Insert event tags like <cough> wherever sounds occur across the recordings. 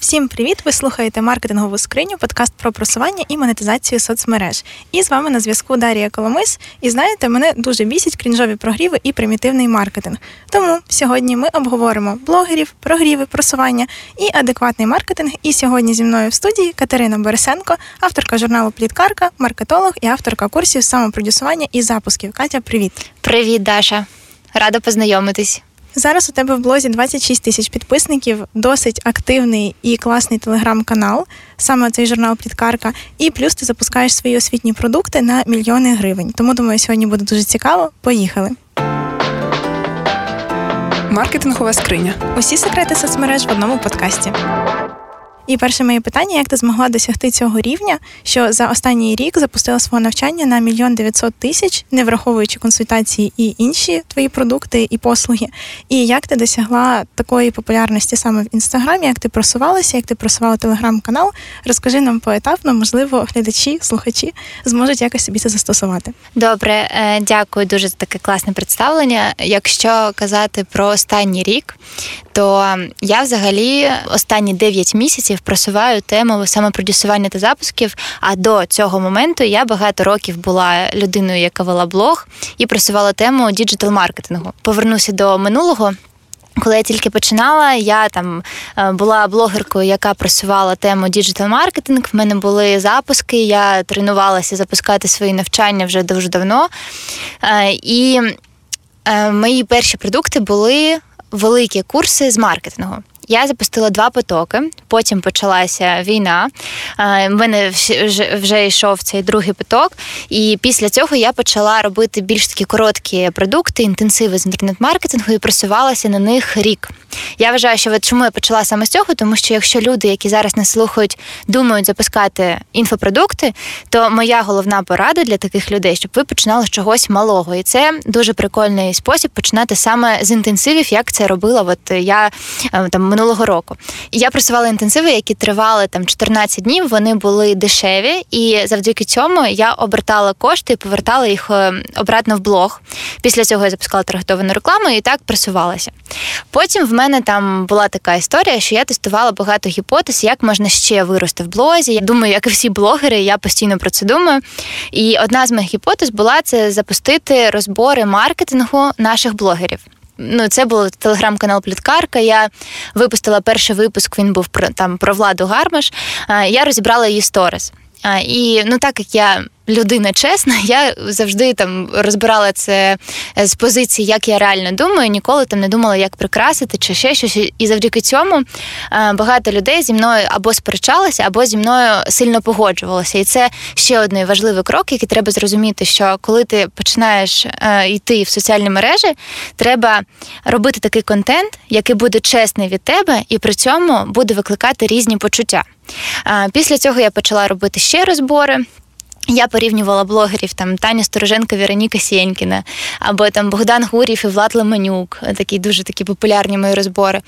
Всім привіт! Ви слухаєте маркетингову скриню, подкаст про просування і монетизацію соцмереж. І з вами на зв'язку Дарія Коломис. І знаєте, мене дуже бісять крінжові прогріви і примітивний маркетинг. Тому сьогодні ми обговоримо блогерів, прогріви, просування і адекватний маркетинг. І сьогодні зі мною в студії Катерина Борисенко, авторка журналу Пліткарка, маркетолог і авторка курсів самопродюсування і запусків. Катя, привіт! Привіт, Даша! Рада познайомитись. Зараз у тебе в блозі 26 тисяч підписників, досить активний і класний телеграм-канал, саме цей журнал Пліткарка. І плюс ти запускаєш свої освітні продукти на мільйони гривень. Тому думаю, сьогодні буде дуже цікаво. Поїхали. Маркетингова скриня. Усі секрети соцмереж в одному подкасті. І перше моє питання: як ти змогла досягти цього рівня, що за останній рік запустила свого навчання на мільйон дев'ятсот тисяч, не враховуючи консультації і інші твої продукти і послуги? І як ти досягла такої популярності саме в інстаграмі? Як ти просувалася, як ти просувала телеграм-канал? Розкажи нам поетапно, можливо, глядачі, слухачі зможуть якось собі це застосувати. Добре, е, дякую дуже за таке класне представлення. Якщо казати про останній рік, то я взагалі останні 9 місяців просуваю тему самопродюсування та запусків. А до цього моменту я багато років була людиною, яка вела блог і просувала тему діджитал-маркетингу. Повернуся до минулого. Коли я тільки починала, я там е, була блогеркою, яка просувала тему діджитал-маркетинг. В мене були запуски, я тренувалася запускати свої навчання вже дуже давно. Е, і е, мої перші продукти були великі курси з маркетингу. Я запустила два потоки. Потім почалася війна. У мене вже, йшов цей другий поток, і після цього я почала робити більш такі короткі продукти, інтенсиви з інтернет-маркетингу і просувалася на них рік. Я вважаю, що от чому я почала саме з цього, тому що якщо люди, які зараз не слухають, думають запускати інфопродукти, то моя головна порада для таких людей, щоб ви починали з чогось малого. І це дуже прикольний спосіб починати саме з інтенсивів, як це робила. От я е, там минулого року. Я працювала інтенсиви, які тривали там 14 днів. Вони були дешеві, і завдяки цьому я обертала кошти і повертала їх е, обратно в блог. Після цього я запускала таргетовану рекламу і так просувалася. Потім в мене там була така історія, що я тестувала багато гіпотез, як можна ще вирости в блозі. Я думаю, як і всі блогери, я постійно про це думаю. І одна з моїх гіпотез була це запустити розбори маркетингу наших блогерів. Ну, це був телеграм-канал Пліткарка. Я випустила перший випуск. Він був про там про владу Гармаш. Я розібрала її сторіс. І ну так як я людина чесна, я завжди там розбирала це е, з позиції, як я реально думаю, ніколи там не думала, як прикрасити чи ще щось. І завдяки цьому е, багато людей зі мною або сперечалися, або зі мною сильно погоджувалися. І це ще один важливий крок, який треба зрозуміти, що коли ти починаєш е, йти в соціальні мережі, треба робити такий контент, який буде чесний від тебе, і при цьому буде викликати різні почуття. Після цього я почала робити ще розбори. Я порівнювала блогерів там Таня Стороженко, Вероніка Сєнькіна, або там Богдан Гурів і Влад Леманюк, такі дуже такі популярні мої розбори.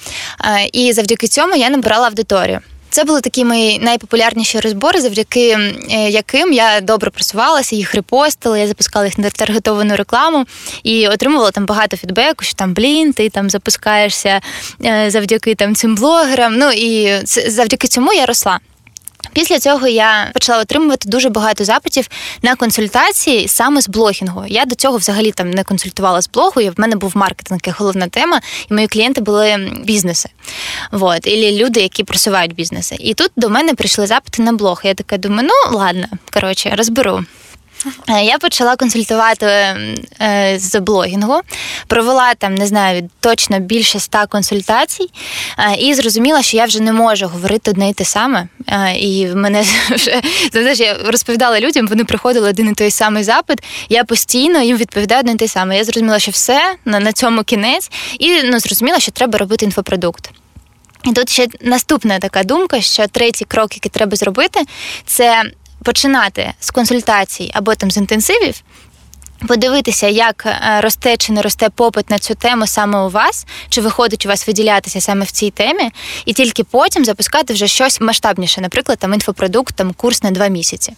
І завдяки цьому я набирала аудиторію. Це були такі мої найпопулярніші розбори, завдяки е, яким я добре просувалася, їх репостила, я запускала їх на таргетовану рекламу і отримувала там багато фідбеку, що там блін, ти там запускаєшся е, завдяки там цим блогерам. Ну і завдяки цьому я росла. Після цього я почала отримувати дуже багато запитів на консультації саме з блогінгу. Я до цього взагалі там не консультувала з блогу. В мене був маркетинг як головна тема, і мої клієнти були бізнеси. Вот, і люди, які просувають бізнеси. І тут до мене прийшли запити на блог. Я така думаю, ну ладно, коротше, розберу. Е, я почала консультувати е, з блогінгу, провела там, не знаю, точно більше ста консультацій, е, і зрозуміла, що я вже не можу говорити одне і те саме. І мене <laughs> вже знаєш, я розповідала людям, вони приходили один і той самий запит. Я постійно їм відповідаю одне і те саме. Я зрозуміла, що все на, цьому кінець, і ну, зрозуміла, що треба робити інфопродукт. І тут ще наступна така думка, що третій крок, який треба зробити, це починати з консультацій або там з інтенсивів. Подивитися, як е, росте чи не росте попит на цю тему саме у вас, чи виходить у вас виділятися саме в цій темі, і тільки потім запускати вже щось масштабніше, наприклад, там інфопродукт, там курс на два місяці.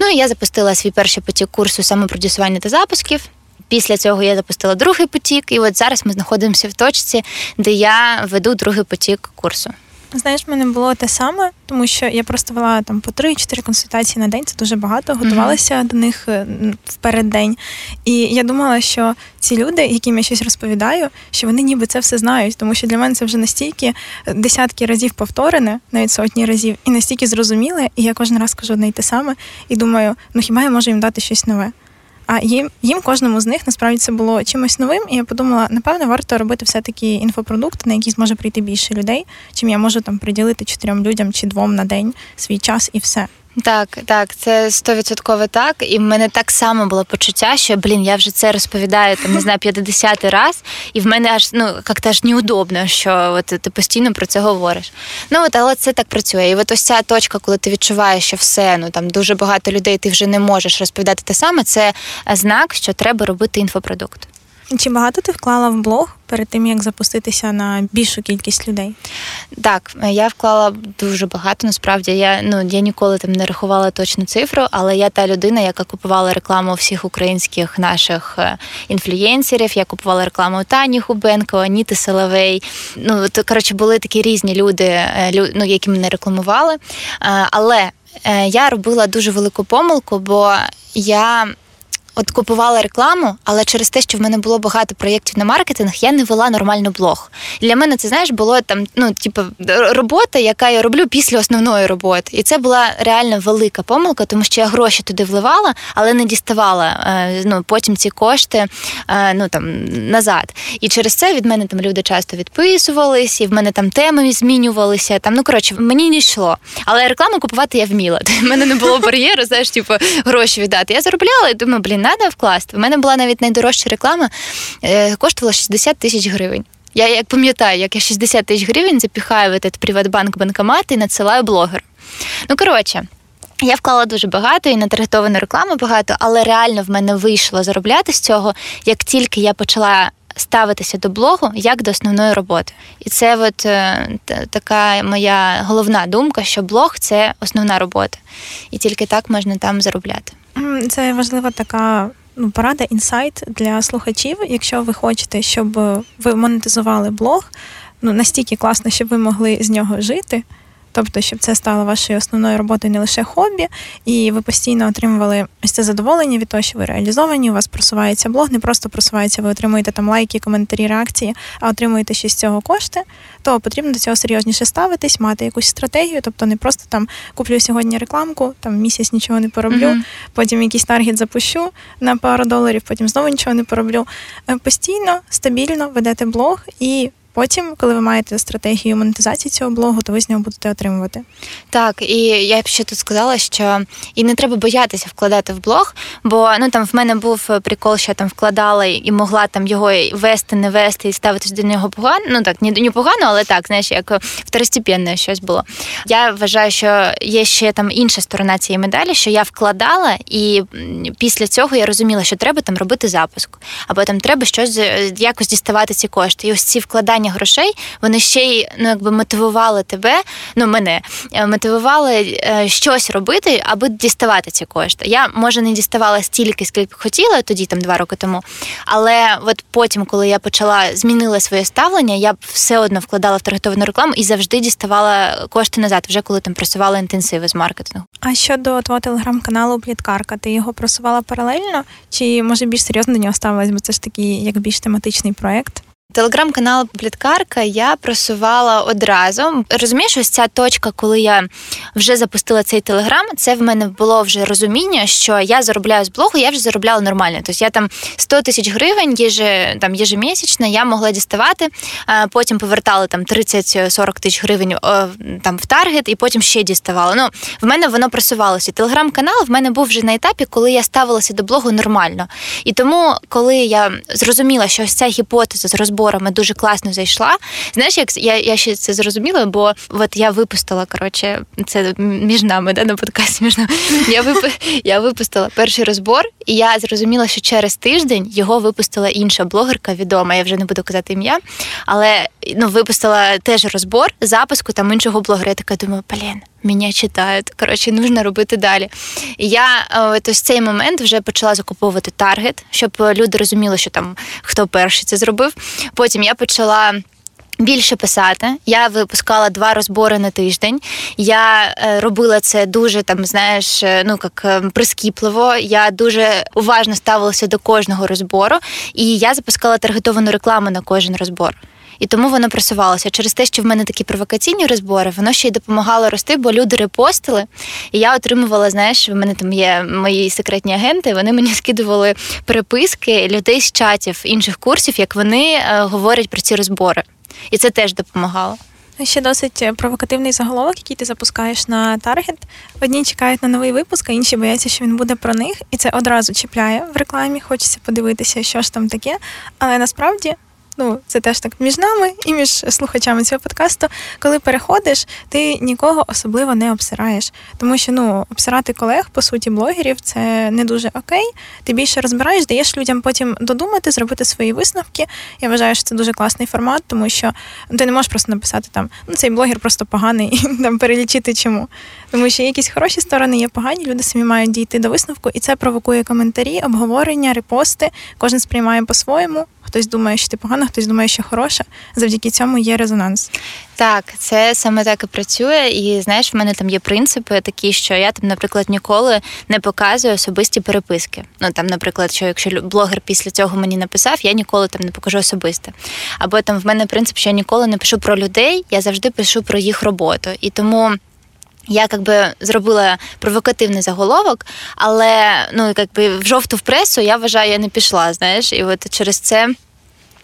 Ну і я запустила свій перший потік курсу самопродюсування та запусків. Після цього я запустила другий потік, і от зараз ми знаходимося в точці, де я веду другий потік курсу. Знаєш, в мене було те саме, тому що я просто вела там по 3-4 консультації на день, це дуже багато, готувалася mm-hmm. до них е, в переддень. І я думала, що ці люди, яким я щось розповідаю, що вони ніби це все знають, тому що для мене це вже настільки десятки разів повторене, навіть сотні разів, і настільки зрозуміле, і я кожен раз кажу одне й те саме, і думаю, ну хіба я можу їм дати щось нове? А їм їм кожному з них насправді це було чимось новим. І я подумала, напевно, варто робити все-таки інфопродукт, на який зможе прийти більше людей, чим я можу там приділити чотирьом людям чи двом на день свій час і все. Так, так, це стовідсотково так. І в мене так само було почуття, що блін, я вже це розповідаю там, не знаю, 50 раз, і в мене аж ну як-то аж неудобно, що от ти постійно про це говориш. Ну от, але це так працює. І от ось ця точка, коли ти відчуваєш, що все, ну там дуже багато людей, ти вже не можеш розповідати те саме. Це знак, що треба робити інфопродукт. Чи багато ти вклала в блог перед тим, як запуститися на більшу кількість людей? Так, я вклала дуже багато. Насправді я ну я ніколи там не рахувала точну цифру, але я та людина, яка купувала рекламу всіх українських наших е, інфлюєнсерів. Я купувала рекламу Тані Хубенко, Аніти Соловей. Ну то коротше були такі різні люди, е, ну, які мене рекламували. Е, але я робила дуже велику помилку, бо я от купувала рекламу, але через те, що в мене було багато проєктів на маркетинг, я не вела нормально блог. Для мене це знаєш було там, ну типу, робота, яка я роблю після основної роботи. І це була реально велика помилка, тому що я гроші туди вливала, але не діставала е, ну, потім ці кошти е, ну там назад. І через це від мене там люди часто відписувались, і в мене там теми змінювалися. Там, ну коротше, мені не йшло. Але рекламу купувати я вміла. <laughs> В мене не було бар'єру, знаєш, типу, гроші віддати. Я заробляла і думаю, блін треба вкласти. У мене була навіть найдорожча реклама, е, коштувала 60 тисяч гривень. Я як пам'ятаю, як я 60 тисяч гривень запіхаю в этот Приватбанк банкомат і надсилаю блогер. Ну, коротше. Я вклала дуже багато і на таргетовану рекламу багато, але реально в мене вийшло заробляти з цього, як тільки я почала ставитися до блогу як до основної роботи. І це от е, така моя головна думка, що блог це основна робота, і тільки так можна там заробляти. Це важлива така ну, порада, інсайт для слухачів. Якщо ви хочете, щоб ви монетизували блог, ну настільки класно, щоб ви могли з нього жити. Тобто, щоб це стало вашою основною роботою, не лише хобі, і ви постійно отримували ось це задоволення від того, що ви реалізовані, у вас просувається блог, не просто просувається, ви отримуєте там лайки, коментарі, реакції, а отримуєте ще з цього кошти, то потрібно до цього серйозніше ставитись, мати якусь стратегію, тобто не просто там куплю сьогодні рекламку, там місяць нічого не пороблю, uh-huh. потім якийсь таргет запущу на пару доларів, потім знову нічого не пороблю. Е, постійно, стабільно ведете блог і. Потім, коли ви маєте стратегію монетизації цього блогу, то ви з нього будете отримувати. Так, і я б ще тут сказала, що і не треба боятися вкладати в блог, бо ну там в мене був прикол, що я там вкладала і могла там його вести, не вести і ставитись до нього погано. Ну так, не погано, але так, знаєш, як второстепенне щось було. Я вважаю, що є ще там інша сторона цієї медалі, що я вкладала, і після цього я розуміла, що треба там робити запуск, або там треба щось е, якось діставати ці кошти. І ось ці вкладання вкладання грошей, вони ще й ну якби мотивували тебе, ну мене е, мотивували е, щось робити, аби діставати ці кошти. Я може не діставала стільки, скільки хотіла тоді, там два роки тому. Але от потім, коли я почала змінила своє ставлення, я все одно вкладала в таргетовану рекламу і завжди діставала кошти назад, вже коли там просувала інтенсиви з маркетингу. А щодо твого телеграм-каналу Пліткарка, ти його просувала паралельно? Чи може більш серйозно до нього ставилась, бо це ж такий як більш тематичний проект? Телеграм-канал Пліткарка я просувала одразу. Розумієш, ось ця точка, коли я вже запустила цей телеграм, це в мене було вже розуміння, що я заробляю з блогу, я вже заробляла нормально. Тобто я там 100 тисяч гривень єже, там єжемісячно я могла діставати, потім повертала там 30-40 тисяч гривень там в таргет, і потім ще діставала. Ну, в мене воно просувалося. Телеграм-канал в мене був вже на етапі, коли я ставилася до блогу нормально. І тому, коли я зрозуміла, що ось ця гіпотеза з розбору зборами дуже класно зайшла. Знаєш, як я я ще це зрозуміла, бо от я випустила коротше, це між нами, да, на подкасті між нами. Я вип... я випустила перший розбор, і я зрозуміла, що через тиждень його випустила інша блогерка, відома. Я вже не буду казати ім'я, але ну випустила теж розбор запуску там іншого блогера. Я така думаю, блін, мене читають. Коротше, нужно робити далі. Я от ось цей момент вже почала закуповувати таргет, щоб люди розуміли, що там хто перший це зробив. Потім я почала Більше писати. Я випускала два розбори на тиждень. Я е, робила це дуже там, знаєш, е, ну як е, прискіпливо. Я дуже уважно ставилася до кожного розбору, і я запускала таргетовану рекламу на кожен розбор. І тому воно просувалося. Через те, що в мене такі провокаційні розбори, воно ще й допомагало рости, бо люди репостили. І я отримувала, знаєш, в мене там є мої секретні агенти. Вони мені <laughs> скидували переписки людей з чатів інших курсів, як вони говорять про ці розбори і це теж допомагало. Ще досить провокативний заголовок, який ти запускаєш на таргет. Одні чекають на новий випуск, а інші бояться, що він буде про них, і це одразу чіпляє в рекламі. Хочеться подивитися, що ж там таке. Але насправді ну це теж так між нами і між слухачами цього подкасту. Коли переходиш, ти нікого особливо не обсираєш. Тому що ну обсирати колег, по суті, блогерів це не дуже окей. Ти більше розбираєш, даєш людям потім додумати, зробити свої висновки. Я вважаю, що це дуже класний формат, тому що ну, ти не можеш просто написати там ну цей блогер просто поганий <laughs> і там перелічити чому. Тому що якісь хороші сторони є погані, люди самі мають дійти до висновку, і це провокує коментарі, обговорення, репости. Кожен сприймає по-своєму. Хтось думає, що ти погана, хтось думає, що хороша. Завдяки цьому є резонанс. Так, це саме так і працює. І знаєш, в мене там є принципи такі, що я там, наприклад, ніколи не показую особисті переписки. Ну там, наприклад, що якщо блогер після цього мені написав, я ніколи там не покажу особисте. Або там в мене принцип, що я ніколи не пишу про людей, я завжди пишу про їх роботу. І тому. Я якби зробила провокативний заголовок, але ну якби в жовту в пресу я вважаю, я не пішла. Знаєш, і от через це.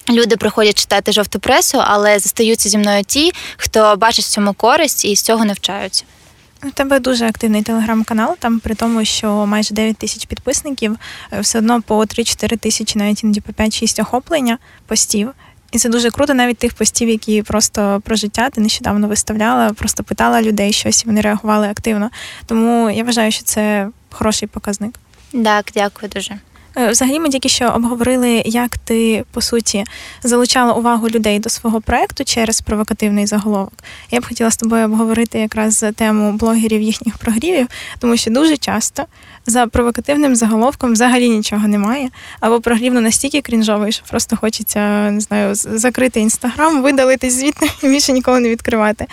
Люди приходять читати жовту пресу, але застаються зі мною ті, хто бачить в цьому користь і з цього навчаються. У тебе дуже активний телеграм-канал, там при тому, що майже 9 тисяч підписників, е, все одно по 3-4 тисячі, навіть іноді по 5-6 охоплення постів. І це дуже круто, навіть тих постів, які просто про життя ти нещодавно виставляла, просто питала людей щось, і вони реагували активно. Тому я вважаю, що це хороший показник. Так, дякую дуже. Е, взагалі, ми тільки що обговорили, як ти по суті залучала увагу людей до свого проекту через провокативний заголовок. Я б хотіла з тобою обговорити якраз тему блогерів їхніх прогрівів, тому що дуже часто за провокативним заголовком взагалі нічого немає. Або прогрів настільки крінжовий, що просто хочеться не знаю, закрити інстаграм, видалити звідти <laughs> і більше ніколи не відкривати.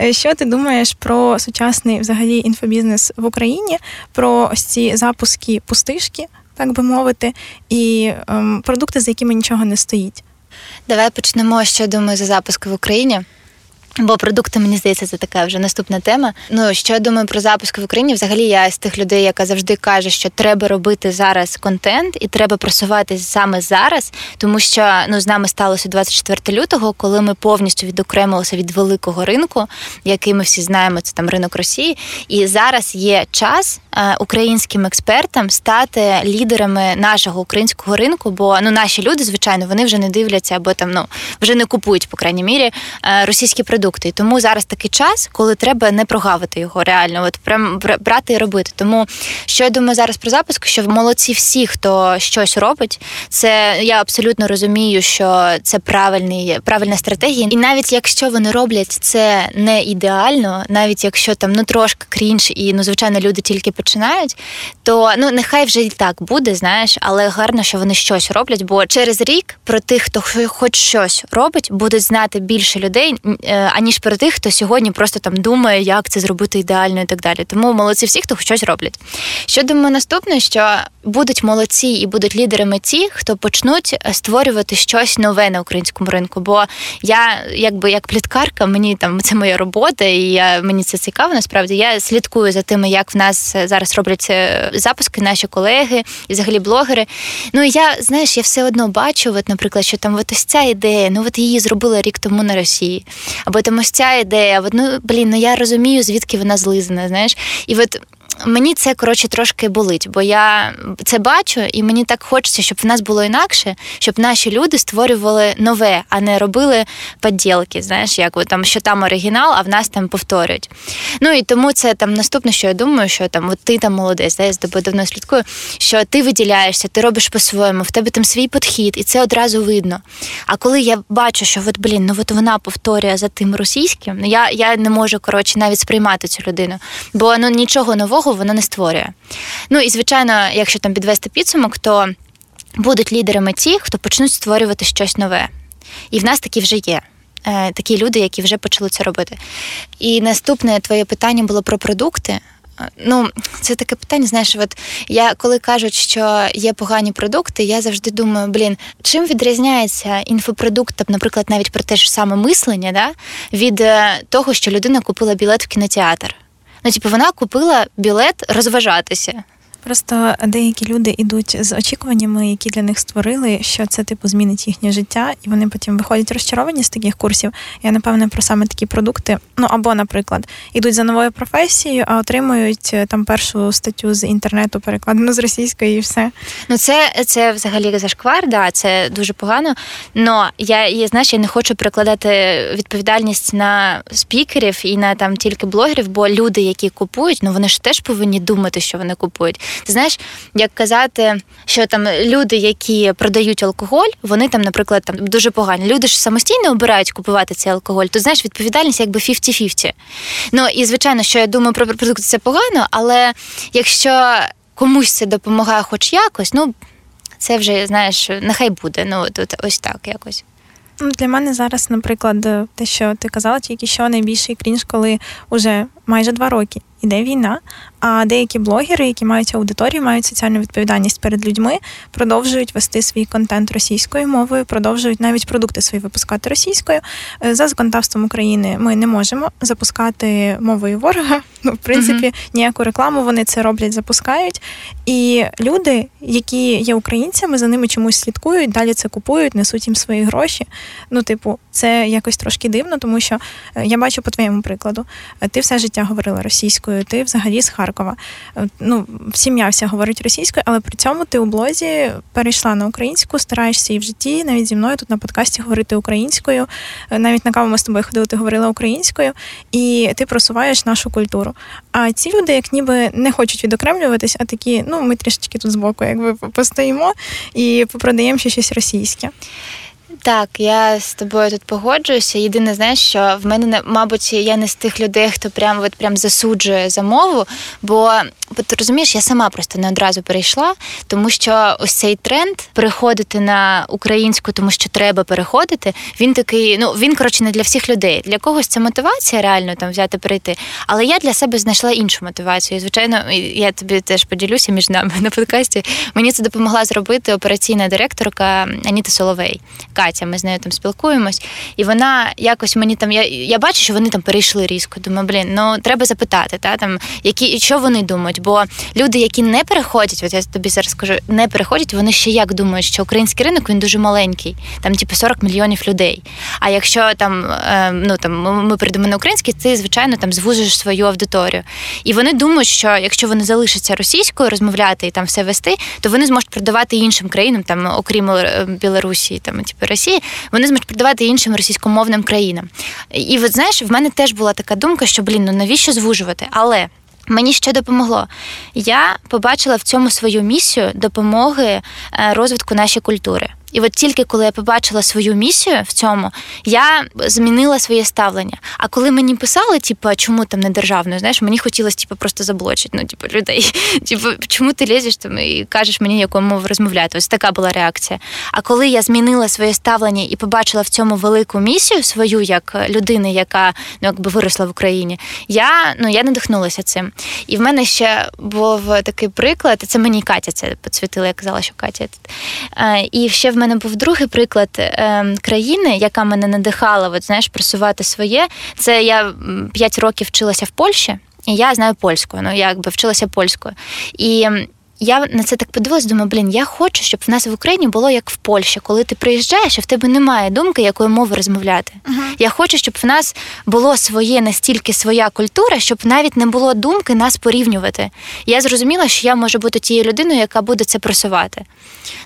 Е, що ти думаєш про сучасний взагалі інфобізнес в Україні, про ось ці запуски пустишки? Так би мовити, і ем, продукти, за якими нічого не стоїть. Давай почнемо, я думаю за запуск в Україні. Бо продукти, мені здається, це така вже наступна тема. Ну що я думаю про запуск в Україні? Взагалі, я з тих людей, яка завжди каже, що треба робити зараз контент і треба просуватись саме зараз, тому що ну з нами сталося 24 лютого, коли ми повністю відокремилися від великого ринку, який ми всі знаємо, це там ринок Росії. І зараз є час е, українським експертам стати лідерами нашого українського ринку, бо ну наші люди, звичайно, вони вже не дивляться або там ну вже не купують, по крайній мірі, е, російські продукти продукти. І тому зараз такий час, коли треба не прогавити його реально, от прям брати і робити. Тому що я думаю зараз про запуск, що молодці всі, хто щось робить, це я абсолютно розумію, що це правильний, правильна стратегія. І навіть якщо вони роблять це не ідеально, навіть якщо там ну трошки крінж, і ну звичайно люди тільки починають, то ну нехай вже і так буде, знаєш, але гарно, що вони щось роблять. Бо через рік про тих, хто хоч щось робить, будуть знати більше людей. Е, аніж про тих, хто сьогодні просто там думає, як це зробити ідеально і так далі. Тому молодці всі, хто щось роблять. Що думаю, наступне, що будуть молодці і будуть лідерами ті, хто почнуть е, створювати щось нове на українському ринку. Бо я, якби як пліткарка, мені там це моя робота, і я, мені це цікаво. Насправді я слідкую за тими, як в нас зараз роблять е, запуски, наші колеги і взагалі блогери. Ну і я знаєш, я все одно бачу, от, наприклад, що там от ось ця ідея, ну от її зробили рік тому на Росії, або там ось ця ідея. От, ну блін, ну я розумію, звідки вона злизана. Знаєш, і от мені це коротше трошки болить, бо я це бачу, і мені так хочеться, щоб в нас було інакше, щоб наші люди створювали нове, а не робили поділки. Знаєш, як там що там оригінал, а в нас там повторюють. Ну і тому це там наступне, що я думаю, що там от ти там молодець, да, я з тобою давно слідкую, що ти виділяєшся, ти робиш по-своєму, в тебе там свій підхід, і це одразу видно. А коли я бачу, що от, блін, ну от вона повторює за тим російським, ну я я не можу коротше навіть сприймати цю людину, бо ну нічого нового увагу вона не створює. Ну і звичайно, якщо там підвести підсумок, то будуть лідерами ті, хто почнуть створювати щось нове. І в нас такі вже є. е, такі люди, які вже почали це робити. І наступне твоє питання було про продукти. Ну, це таке питання. Знаєш, от я коли кажуть, що є погані продукти, я завжди думаю, блін, чим відрізняється інфопродукт, наприклад, навіть про те ж саме мислення, да, від е, того, що людина купила білет в кінотеатр. Ну, типу, вона купила білет розважатися. Просто деякі люди йдуть з очікуваннями, які для них створили, що це типу змінить їхнє життя, і вони потім виходять розчаровані з таких курсів. Я напевне про саме такі продукти. Ну або, наприклад, йдуть за новою професією, а отримують е, там першу статтю з інтернету, перекладену з російської, і все. Ну це це взагалі зашквар, да, це дуже погано. Но я я знаєш, я не хочу перекладати відповідальність на спікерів і на там тільки блогерів, бо люди, які купують, ну вони ж теж повинні думати, що вони купують. Ти знаєш, як казати, що там люди, які продають алкоголь, вони там, наприклад, там дуже погані. Люди ж самостійно обирають купувати цей алкоголь. То знаєш, відповідальність якби 50-50. Ну і звичайно, що я думаю про продукти це погано, але якщо комусь це допомагає, хоч якось, ну це вже знаєш, нехай буде. Ну тут ось так якось. Ну, для мене зараз, наприклад, те, що ти казала, тільки що найбільший крінж, коли вже майже два роки іде війна, а деякі блогери, які мають аудиторію, мають соціальну відповідальність перед людьми, продовжують вести свій контент російською мовою, продовжують навіть продукти свої випускати російською. Е, за законодавством України ми не можемо запускати мовою ворога. <laughs> Ну, в принципі, uh-huh. ніяку рекламу вони це роблять, запускають. І люди, які є українцями, за ними чомусь слідкують, далі це купують, несуть їм свої гроші. Ну, типу, це якось трошки дивно, тому що е, я бачу по твоєму прикладу, е, ти все життя говорила російською, ти взагалі з Харкова. Е, ну, сім'я вся говорить російською, але при цьому ти у блозі перейшла на українську, стараєшся і в житті, навіть зі мною тут на подкасті говорити українською. Навіть на каву ми з тобою ходили, ти говорила українською, і ти просуваєш нашу культуру. А ці люди, як ніби не хочуть відокремлюватись, а такі, ну ми трішечки тут збоку, якби постоїмо і попродаємо ще щось російське. Так, я з тобою тут погоджуюся. Єдине, знаєш, що в мене мабуть, я не з тих людей, хто прям от прям засуджує за мову. Бо ти розумієш, я сама просто не одразу перейшла, тому що ось цей тренд переходити на українську, тому що треба переходити. Він такий, ну він коротше не для всіх людей. Для когось це мотивація реально там взяти перейти. Але я для себе знайшла іншу мотивацію. І, Звичайно, я тобі теж поділюся між нами <laughs> на подкасті. Мені це допомогла зробити операційна директорка Аніта Соловей. Катя, ми з нею там спілкуємось, і вона якось мені там. Я я бачу, що вони там перейшли різко. Думаю, блін, ну треба запитати, та там які що вони думають. Бо люди, які не переходять, от я тобі зараз скажу, не переходять, вони ще як думають, що український ринок він дуже маленький, там типу 40 мільйонів людей. А якщо там е, ну там ми прийдемо на український, ти звичайно там звужиш свою аудиторію. І вони думають, що якщо вони залишаться російською розмовляти і там все вести, то вони зможуть продавати іншим країнам, там окрім е, Білорусі, там типу Росії, вони зможуть продавати іншим російськомовним країнам. І от знаєш, в мене теж була така думка, що блін, ну навіщо звужувати? Але Мені ще допомогло. Я побачила в цьому свою місію допомоги е, розвитку нашої культури. І от тільки коли я побачила свою місію в цьому, я змінила своє ставлення. А коли мені писали, типу, чому там не державною, знаєш, мені хотілося типу, просто заблочити. Ну, типу, людей. <laughs> Типу, чому ти лізеш там і кажеш мені, яку мову розмовляти? Ось така була реакція. А коли я змінила своє ставлення і побачила в цьому велику місію свою як людини, яка ну якби виросла в Україні, я ну я надихнулася цим. І в мене ще був такий приклад. Це мені Катя це підсвітила, я казала, що Катя. І ще в мене був другий приклад е, країни, яка мене надихала, от, знаєш, просувати своє. Це я 5 років вчилася в Польщі, і я знаю польську, ну якби вчилася польською. І я на це так подивилась, думаю, блін, я хочу, щоб в нас в Україні було як в Польщі, коли ти приїжджаєш, і в тебе немає думки, якою мовою розмовляти. Uh-huh. Я хочу, щоб в нас було своє настільки своя культура, щоб навіть не було думки нас порівнювати. Я зрозуміла, що я можу бути тією людиною, яка буде це просувати.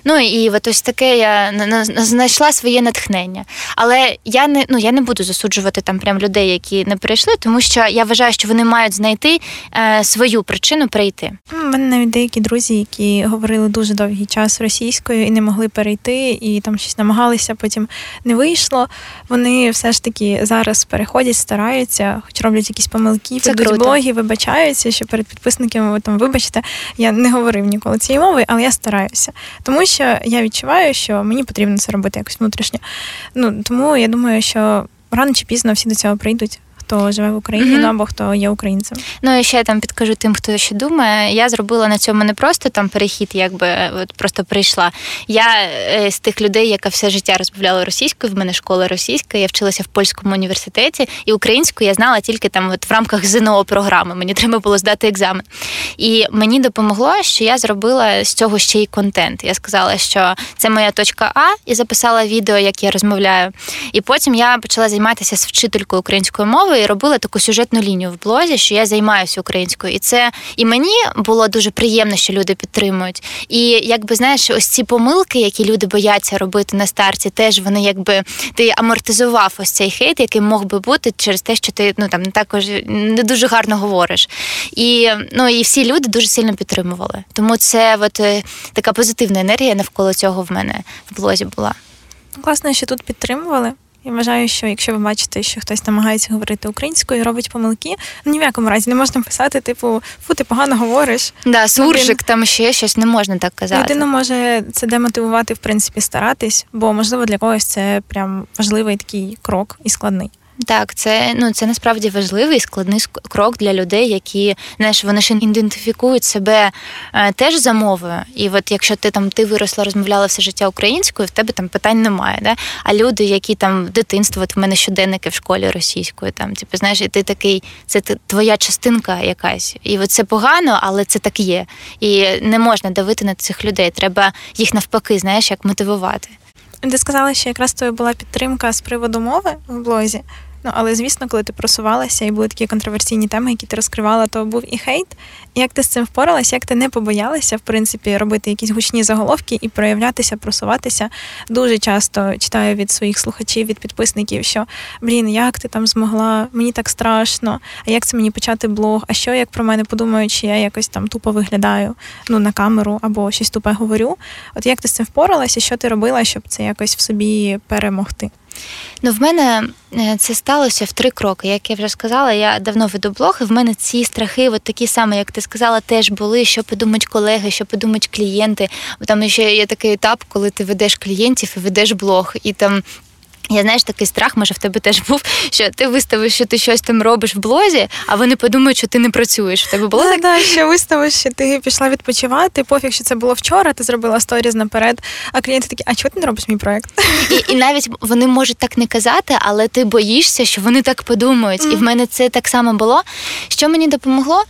Ну і от ось таке я знайшла своє натхнення. Але я не ну я не буду засуджувати там прям людей, які не прийшли, тому що я вважаю, що вони мають знайти е, свою причину прийти. У мене навіть деякі друзі друзі, які говорили дуже довгий час російською і не могли перейти, і там щось намагалися, потім не вийшло. Вони все ж таки зараз переходять, стараються, хоч роблять якісь помилки, ведуть блоги, вибачаються, що перед підписниками ви там вибачте, я не говорив ніколи цієї мови, але я стараюся. Тому що я відчуваю, що мені потрібно це робити якось внутрішньо. Ну тому я думаю, що рано чи пізно всі до цього прийдуть хто живе в Україні, mm-hmm. або хто є українцем. Ну і ще там підкажу тим, хто ще думає. Я зробила на цьому не просто там перехід, якби от просто прийшла. Я е, з тих людей, яка все життя розмовляла російською. В мене школа російська. Я вчилася в польському університеті, і українську я знала тільки там, от в рамках ЗНО програми. Мені треба було здати екзамен. І мені допомогло, що я зробила з цього ще й контент. Я сказала, що це моя точка А, і записала відео, як я розмовляю. І потім я почала займатися з вчителькою української мови і робила таку сюжетну лінію в блозі, що я займаюся українською, і це і мені було дуже приємно, що люди підтримують. І якби знаєш, ось ці помилки, які люди бояться робити на старті, теж вони якби ти амортизував ось цей хейт, який мог би бути через те, що ти ну там також не дуже гарно говориш. І ну і всі люди дуже сильно підтримували. Тому це от е, така позитивна енергія навколо цього в мене в блозі була. Класно, що тут підтримували. Я вважаю, що якщо ви бачите, що хтось намагається говорити українською, робить помилки, ну ні в якому разі не можна писати, типу, фу, ти погано говориш. Да, суржик, там ще щось не можна так казати. Людина може це демотивувати, в принципі, старатись, бо можливо для когось це прям важливий такий крок і складний. Так, це ну це насправді важливий складний крок для людей, які знаєш, вони ж ідентифікують себе е, теж за мовою. І от якщо ти там ти виросла, розмовляла все життя українською, в тебе там питань немає. Да? А люди, які там дитинство, от в мене щоденники в школі російською, там типу, знаєш, і ти такий, це твоя частинка якась. І от це погано, але це так є. І не можна давити на цих людей. Треба їх навпаки, знаєш, як мотивувати. Ти сказала, що якраз тобі була підтримка з приводу мови в блозі. Ну, але звісно, коли ти просувалася і були такі контроверсійні теми, які ти розкривала, то був і хейт. Як ти з цим впоралася? Як ти не побоялася, в принципі, робити якісь гучні заголовки і проявлятися, просуватися? Дуже часто читаю від своїх слухачів, від підписників, що блін, як ти там змогла? Мені так страшно. А як це мені почати блог? А що як про мене подумають, чи я якось там тупо виглядаю ну на камеру або щось тупе говорю? От як ти з цим впоралася? Що ти робила, щоб це якось в собі перемогти? Ну, в мене е, це сталося в три кроки. Як я вже сказала, я давно веду блог, і в мене ці страхи, от такі самі, як ти сказала, теж були. Що подумають колеги, що подумають клієнти. Бо Там ще є такий етап, коли ти ведеш клієнтів і ведеш блог, і там я знаєш, такий страх, може, в тебе теж був, що ти виставиш, що ти щось там робиш в блозі, а вони подумають, що ти не працюєш. В тебе було так? Да, що виставиш, що ти пішла відпочивати, пофіг, що це було вчора, ти зробила сторіз наперед, а клієнти такі, а чого ти не робиш мій проект? І і навіть вони можуть так не казати, але ти боїшся, що вони так подумають. Mm. І в мене це так само було. Що мені допомогло?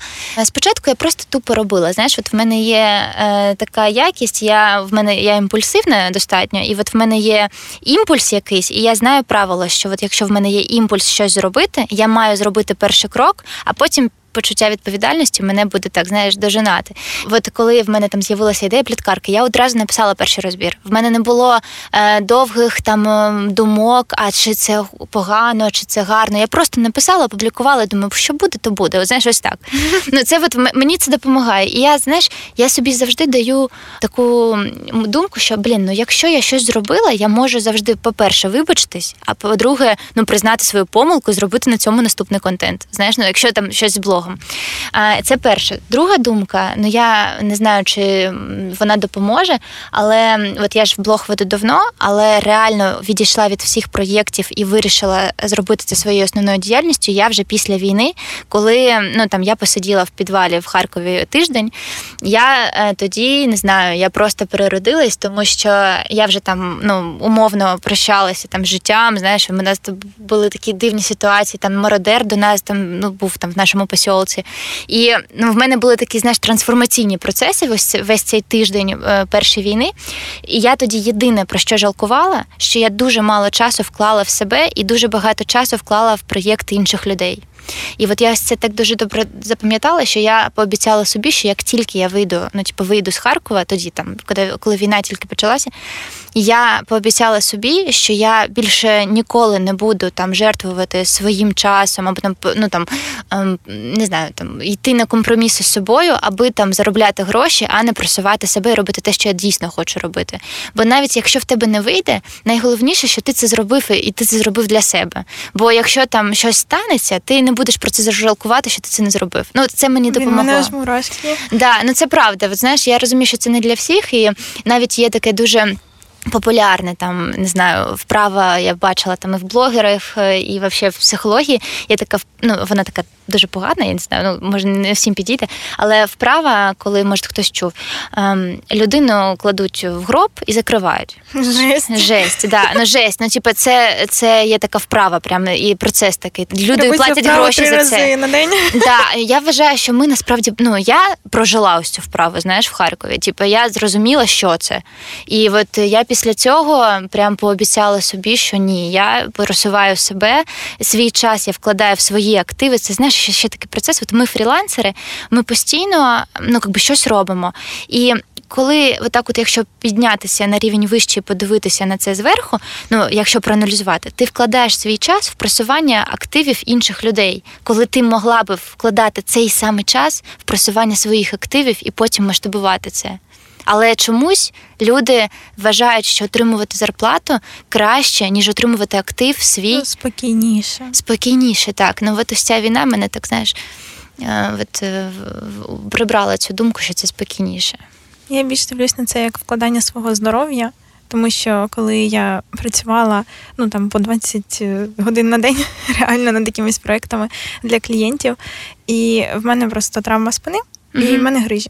Спочатку я просто тупо робила. Знаєш, от в мене є е, така якість, я в мене я імпульсивна достатньо, і от в мене є імпульс якийсь. і я знаю правило, що от якщо в мене є імпульс щось зробити, я маю зробити перший крок, а потім почуття відповідальності мене буде так, знаєш, дожинати. От коли в мене там з'явилася ідея пліткарки, я одразу написала перший розбір. В мене не було е, довгих там е, думок, а чи це погано, чи це гарно. Я просто написала, опублікувала, думаю, що буде, то буде. От, знаєш, ось так. <laughs> Ну це от мені це допомагає. І я знаєш, я собі завжди даю таку думку, що блін, ну якщо я щось зробила, я можу завжди, по-перше, вибачитись, а по-друге, ну признати свою помилку, зробити на цьому наступний контент. Знаєш, ну якщо там щось з блогом психологом. Це перше. Друга думка, ну я не знаю, чи вона допоможе, але от я ж в блог веду давно, але реально відійшла від всіх проєктів і вирішила зробити це своєю основною діяльністю. Я вже після війни, коли ну там я посиділа в підвалі в Харкові тиждень, я е, тоді не знаю, я просто переродилась, тому що я вже там ну умовно прощалася там з життям. Знаєш, у нас були такі дивні ситуації. Там мародер до нас там ну був там в нашому посілку посьолці. І ну, в мене були такі знаєш, трансформаційні процеси весь, весь цей тиждень е, першої війни. І я тоді єдине про що жалкувала, що я дуже мало часу вклала в себе і дуже багато часу вклала в проєкти інших людей. І от я це так дуже добре запам'ятала, що я пообіцяла собі, що як тільки я вийду, ну типу вийду з Харкова, тоді там, коли війна тільки почалася, я пообіцяла собі, що я більше ніколи не буду там жертвувати своїм часом, або там ну там ем, не знаю, там йти на компроміси з собою, аби там заробляти гроші, а не просувати себе і робити те, що я дійсно хочу робити. Бо навіть якщо в тебе не вийде, найголовніше, що ти це зробив і ти це зробив для себе. Бо якщо там щось станеться, ти не будеш про це зажалкувати, що ти це не зробив. Ну це мені допомогло. Мене мурашки. Да, ну це правда. От, знаєш, я розумію, що це не для всіх, і навіть є таке дуже. Популярне там, не знаю, вправа я бачила там і в блогерах, е, і взагалі в психології. Є така ну, вона така дуже погана, я не знаю, ну може не всім підійде, але вправа, коли може хтось чув, ем, людину кладуть в гроб і закривають. Жесть. Жесть, да. Ну жесть. Ну, типу, це це є така вправа, прямо і процес такий. Люди Робити платять вправо гроші три за рази на день. Да, я вважаю, що ми насправді ну я прожила ось цю вправу, знаєш, в Харкові. Типу, я зрозуміла, що це. І от я після цього прям пообіцяла собі, що ні, я просуваю себе, свій час я вкладаю в свої активи. Це знаєш, ще, ще такий процес. От ми фрілансери, ми постійно ну, якби щось робимо. І коли отак, от, якщо піднятися на рівень вище подивитися на це зверху, ну якщо проаналізувати, ти вкладаєш свій час в просування активів інших людей, коли ти могла би вкладати цей самий час в просування своїх активів і потім масштабувати це. Але чомусь люди вважають, що отримувати зарплату краще, ніж отримувати актив свій Ну, спокійніше. спокійніше. Так, ну от ось ця війна мене так знаєш, е, от, е, прибрала цю думку, що це спокійніше. Я більш дивлюсь на це як вкладання свого здоров'я, тому що коли я працювала ну там по 20 годин на день <laughs> реально над якимись проектами для клієнтів, і в мене просто травма спини, і в мене грижі.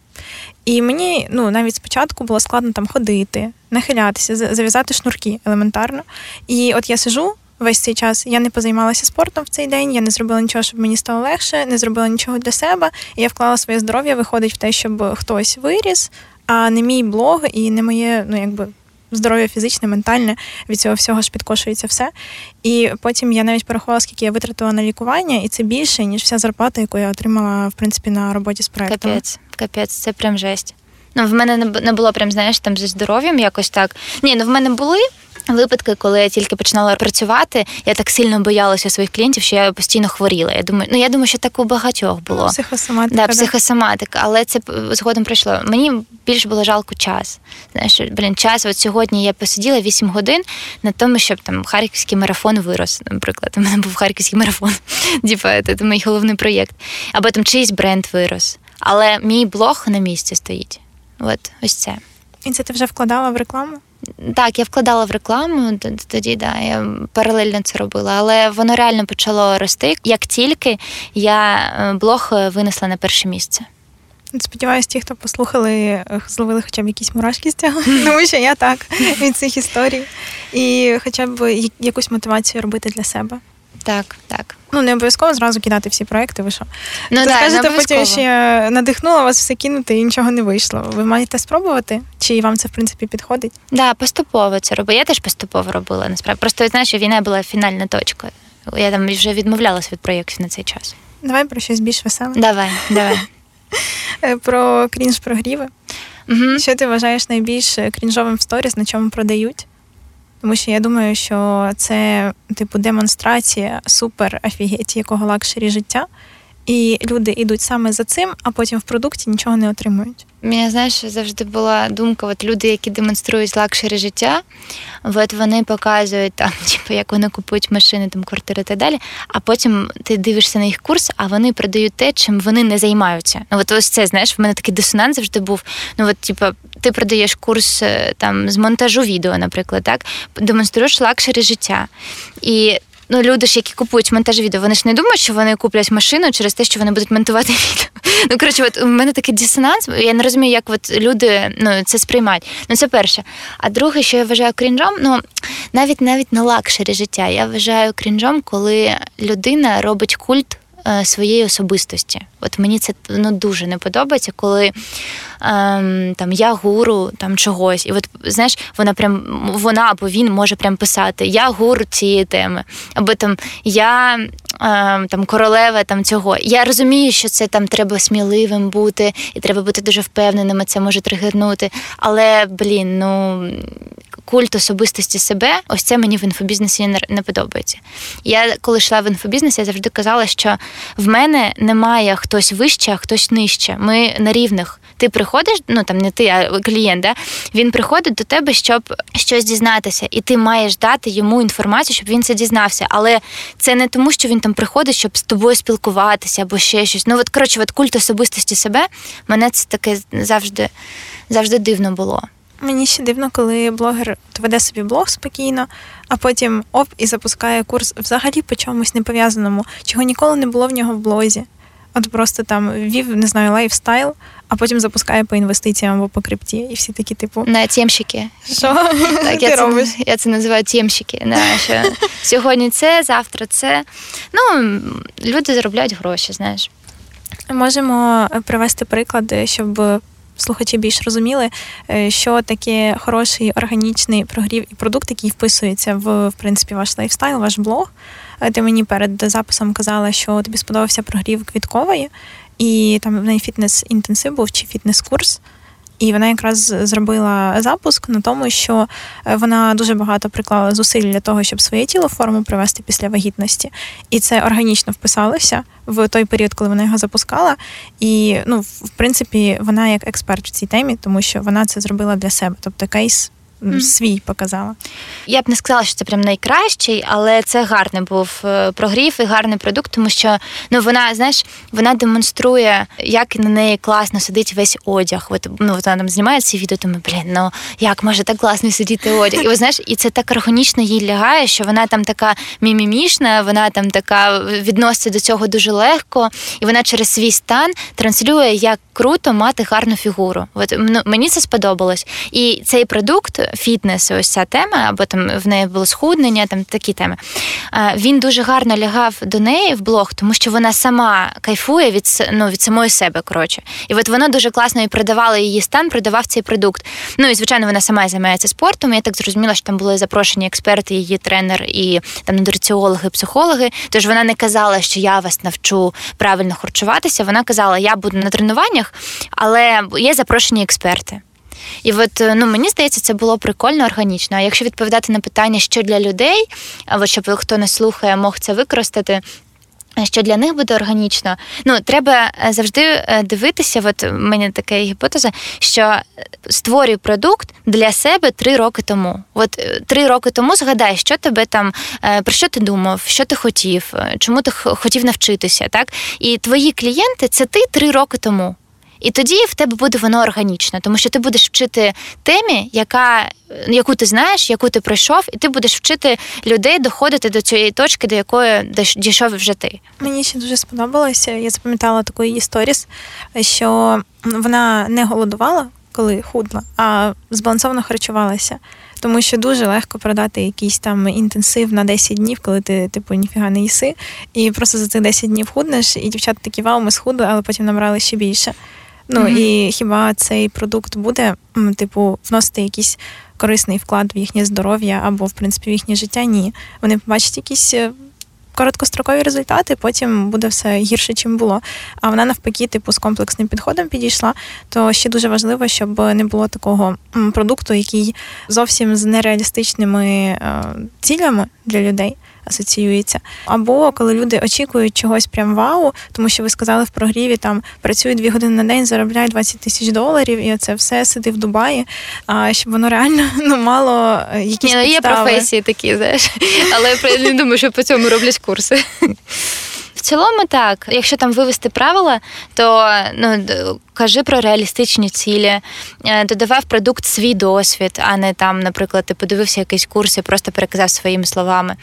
І мені ну навіть спочатку було складно там ходити, нахилятися, за- зав'язати шнурки елементарно. І от я сижу. Весь цей час я не позаймалася спортом в цей день, я не зробила нічого, щоб мені стало легше, не зробила нічого для себе. І я вклала своє здоров'я, виходить в те, щоб хтось виріс, а не мій блог і не моє, ну якби. Здоров'я фізичне, ментальне, від цього всього ж підкошується все. І потім я навіть порахувала, скільки я витратила на лікування, і це більше, ніж вся зарплата, яку я отримала, в принципі, на роботі з проектом. Капець, капець, це прям жесть. Ну, в мене не було прям, знаєш, там зі здоров'ям якось так. Ні, ну в мене були. Випадки, коли я тільки починала працювати, я так сильно боялася своїх клієнтів, що я постійно хворіла. Я думаю, ну я думаю, що так у багатьох було. Психосоматика. Да, психосоматика, але це згодом пройшло. Мені більше було жалко час. Знаєш, блін, час. От сьогодні я посиділа 8 годин на тому, щоб там харківський марафон вирос. Наприклад, у мене був харківський марафон. <laughs> Діпа, це мій головний проєкт. Або там чийсь бренд вирос. Але мій блог на місці стоїть. От ось це. І це ти вже вкладала в рекламу? Так, я вкладала в рекламу тоді, да, я паралельно це робила, але воно реально почало рости. Як тільки я е, блог е, винесла на перше місце. Сподіваюсь, ті, хто послухали, е, зловили хоча б якісь мурашки з цього, <laughs> тому що я так від цих історій. І хоча б якусь мотивацію робити для себе. Так, так. Ну, не обов'язково зразу кидати всі проекти, ви що? Ну, То да, скажете потім, я надихнула вас все кинути і нічого не вийшло. Ви маєте спробувати? Чи вам це в принципі підходить? Да, поступово це робила. Я теж поступово робила насправді. Просто знаєш, що війна була фінальна точка. Я там вже відмовлялась від проєктів на цей час. Давай про щось більш веселе. Давай, давай. <laughs> Е, Про крінж прогріви. Угу. Що ти вважаєш найбільш крінжовим в stories, на чому продають? Тому що я думаю, що це типу демонстрація супер офигеть якого luxury життя. І люди йдуть саме за цим, а потім в продукті нічого не отримують. У мене, знаєш, завжди була думка, от люди, які демонструють luxury життя, от вони показують там, <laughs> типу, як вони купують машини, там квартири і так далі. А потім ти дивишся на їх курс, а вони продають те, чим вони не займаються. Ну от ось це знаєш, в мене такий дисонанс завжди був. Ну от, типу, ти продаєш курс е, там з монтажу відео, наприклад, так демонструєш luxury життя. І Ну, люди ж, які купують монтаж відео, вони ж не думають, що вони куплять машину через те, що вони будуть монтувати <laughs> відео. Ну, коротше, от у мене такий дисонанс. Я не розумію, як от люди ну, це сприймають. Ну, це перше. А друге, що я вважаю крінжом, ну навіть навіть на luxury життя. Я вважаю крінжом, коли людина робить культ своєї особистості. От мені це ну, дуже не подобається, коли ем, там я гуру там чогось, і от знаєш, вона прям вона або він може прям писати Я гуру цієї теми, або там я ем, там королева там цього. Я розумію, що це там треба сміливим бути, і треба бути дуже впевненими, це може тригернути. Але блін, ну культ особистості себе, ось це мені в інфобізнесі не, подобається. Я коли йшла в інфобізнес, я завжди казала, що в мене немає хтось вище, а хтось нижче. Ми на рівних. Ти приходиш, ну там не ти, а клієнт, да? він приходить до тебе, щоб щось дізнатися, і ти маєш дати йому інформацію, щоб він це дізнався. Але це не тому, що він там приходить, щоб з тобою спілкуватися або ще щось. Ну от коротше, от культ особистості себе мене це таке завжди, завжди дивно було. Мені ще дивно, коли блогер веде собі блог спокійно, а потім оп і запускає курс взагалі по чомусь непов'язаному, чого ніколи не було в нього в блозі. От просто там вів, не знаю, лайфстайл, а потім запускає по інвестиціям або по крипті, і всі такі, типу, на тємщики. Що так, я це я це називаю тємщики. Що сьогодні це, завтра це. Ну люди заробляють гроші, знаєш. Можемо привести приклад, щоб слухачі більш розуміли, е, що таке хороший органічний прогрів і продукт, який вписується в в принципі ваш лайфстайл, ваш блог. Е, ти мені перед записом казала, що тобі сподобався прогрів Квіткової, і там в неї фітнес-інтенсив був чи фітнес-курс. І вона якраз зробила запуск на тому, що е, вона дуже багато приклала зусиль для того, щоб своє тіло в форму привести після вагітності, і це органічно вписалося в той період, коли вона його запускала. І ну, в принципі, вона як експерт в цій темі, тому що вона це зробила для себе, тобто кейс. Свій показала. Я б не сказала, що це прям найкращий, але це гарний був е, прогрів і гарний продукт, тому що ну вона, знаєш, вона демонструє, як на неї класно сидить весь одяг. От, ну, вона там знімає ці відео, тому блін, ну як може так класно сидіти одяг? І ви знаєш, і це так органічно їй лягає, що вона там така мімімішна, вона там така відноситься до цього дуже легко, і вона через свій стан транслює, як круто мати гарну фігуру. От ну, мені це сподобалось. І цей продукт фітнес, ось ця тема, або там в неї було схуднення, там такі теми. Він дуже гарно лягав до неї в блог, тому що вона сама кайфує від ну, від самої себе. коротше. І от вона дуже класно і продавала її стан, продавав цей продукт. Ну і звичайно, вона сама займається спортом. Я так зрозуміла, що там були запрошені експерти, її тренер і там нутриціологи, психологи. Тож вона не казала, що я вас навчу правильно харчуватися. Вона казала, я буду на тренуваннях, але є запрошені експерти. І от е, ну мені здається, це було прикольно, органічно. А якщо відповідати на питання, що для людей, от щоб хто не слухає, мог це використати. Що для них буде органічно, ну треба е, завжди е, дивитися. От у мене така гіпотеза, що створюй продукт для себе три роки тому. От три роки тому згадай, що тебе там про що ти думав, що ти хотів, чому ти хотів навчитися, так і твої клієнти це ти три роки тому. І тоді в тебе буде воно органічно, тому що ти будеш вчити темі, яка яку ти знаєш, яку ти пройшов, і ти будеш вчити людей доходити до цієї точки, до якої дійшов вже ти. Мені ще дуже сподобалося. Я запам'ятала таку її сторіс, що вона не голодувала, коли худла, а збалансовано харчувалася. Тому що дуже легко продати якийсь там інтенсив на 10 днів, коли ти, типу, ніфіга не їси, і просто за цих 10 днів худнеш, і дівчата такі вау, ми схудли, але потім набрали ще більше. Ну mm-hmm. і хіба цей продукт буде, типу, вносити якийсь корисний вклад в їхнє здоров'я або, в принципі, в їхнє життя? Ні. Вони побачать якісь е, короткострокові результати, потім буде все гірше, чим було. А вона навпаки, типу, з комплексним підходом підійшла. То ще дуже важливо, щоб не було такого продукту, який зовсім з нереалістичними е, цілями для людей асоціюється. Або коли люди очікують чогось прям вау, тому що ви сказали в прогріві, там працюють дві години на день, заробляють 20 тисяч доларів, і це все сиди в Дубаї. А щоб воно реально <laughs> ну мало е, якісь Ні, ну, є професії такі, знаєш, але я не думаю, що по цьому роблять курси. В цілому, так, якщо там вивести правила, то ну кажи про реалістичні цілі, е, додавай продукт свій досвід, а не там, наприклад, ти подивився якийсь курс і просто переказав своїми словами.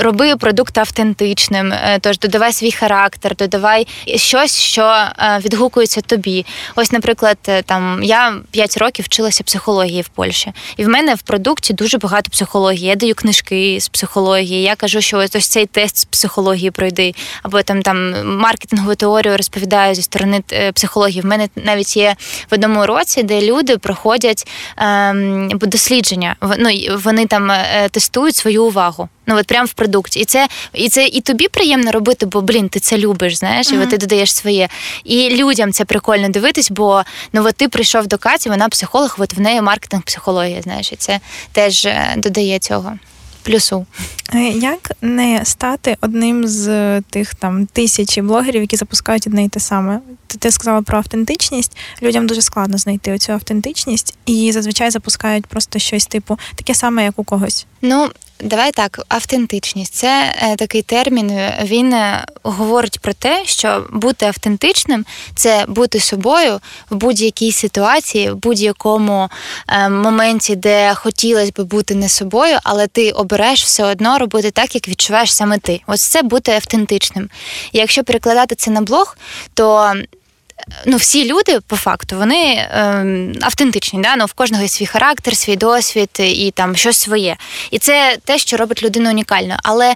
Роби продукт автентичним, е, тож додавай свій характер, додавай щось, що е, відгукується тобі. Ось, наприклад, е, там я 5 років вчилася психології в Польщі, і в мене в продукті дуже багато психології. Я даю книжки з психології. Я кажу, що ось цей тест з психології пройди, або там там маркетингову теорію розповідаю зі сторони психології. В мене навіть є в одному році, де люди проходять ем, дослідження. Ну, вони там тестують свою увагу. Ну от прямо в продукті. І це і це і тобі приємно робити, бо блін, ти це любиш, знаєш, mm-hmm. і ти додаєш своє. І людям це прикольно дивитись, бо ну от ти прийшов до Каті, вона психолог, от в неї маркетинг психологія, знаєш, і це теж е, додає цього. Плюсу. Е, як не стати одним з тих там тисячі блогерів, які запускають одне і те саме? Ти сказала про автентичність. Людям дуже складно знайти оцю автентичність, і зазвичай запускають просто щось типу таке саме, як у когось. Ну Давай так, автентичність це е, такий термін. Він е, говорить про те, що бути автентичним це бути собою в будь-якій ситуації, в будь-якому е, моменті, де хотілося б бути не собою, але ти обереш все одно робити так, як відчуваєш саме ти. Ось це бути автентичним. І якщо перекладати це на блог, то ну, всі люди по факту вони е, автентичні. Да? Ну, в кожного є свій характер, свій досвід і там щось своє. І це те, що робить людину унікальною. Але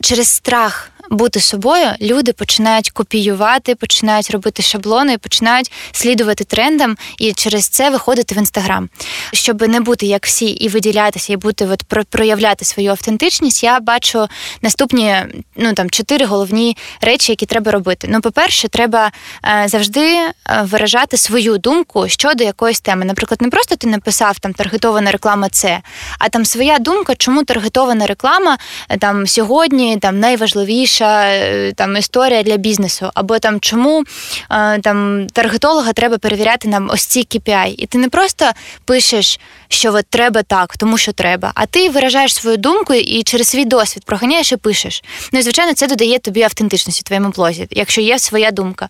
через страх бути собою, люди починають копіювати, починають робити шаблони, починають слідувати трендам і через це виходити в інстаграм. Щоб не бути як всі і виділятися, і бути от проявляти свою автентичність, я бачу наступні ну там чотири головні речі, які треба робити. Ну, по-перше, треба е, завжди е, виражати свою думку щодо якоїсь теми. Наприклад, не просто ти написав там таргетована реклама, це, а там своя думка, чому таргетована реклама е, там сьогодні там найважливіше найбільша е, там історія для бізнесу, або там чому е, там таргетолога треба перевіряти нам ось ці KPI. І ти не просто пишеш, що от треба так, тому що треба, а ти виражаєш свою думку і через свій досвід проганяєш і пишеш. Ну і звичайно, це додає тобі автентичності в твоєму блозі, якщо є своя думка.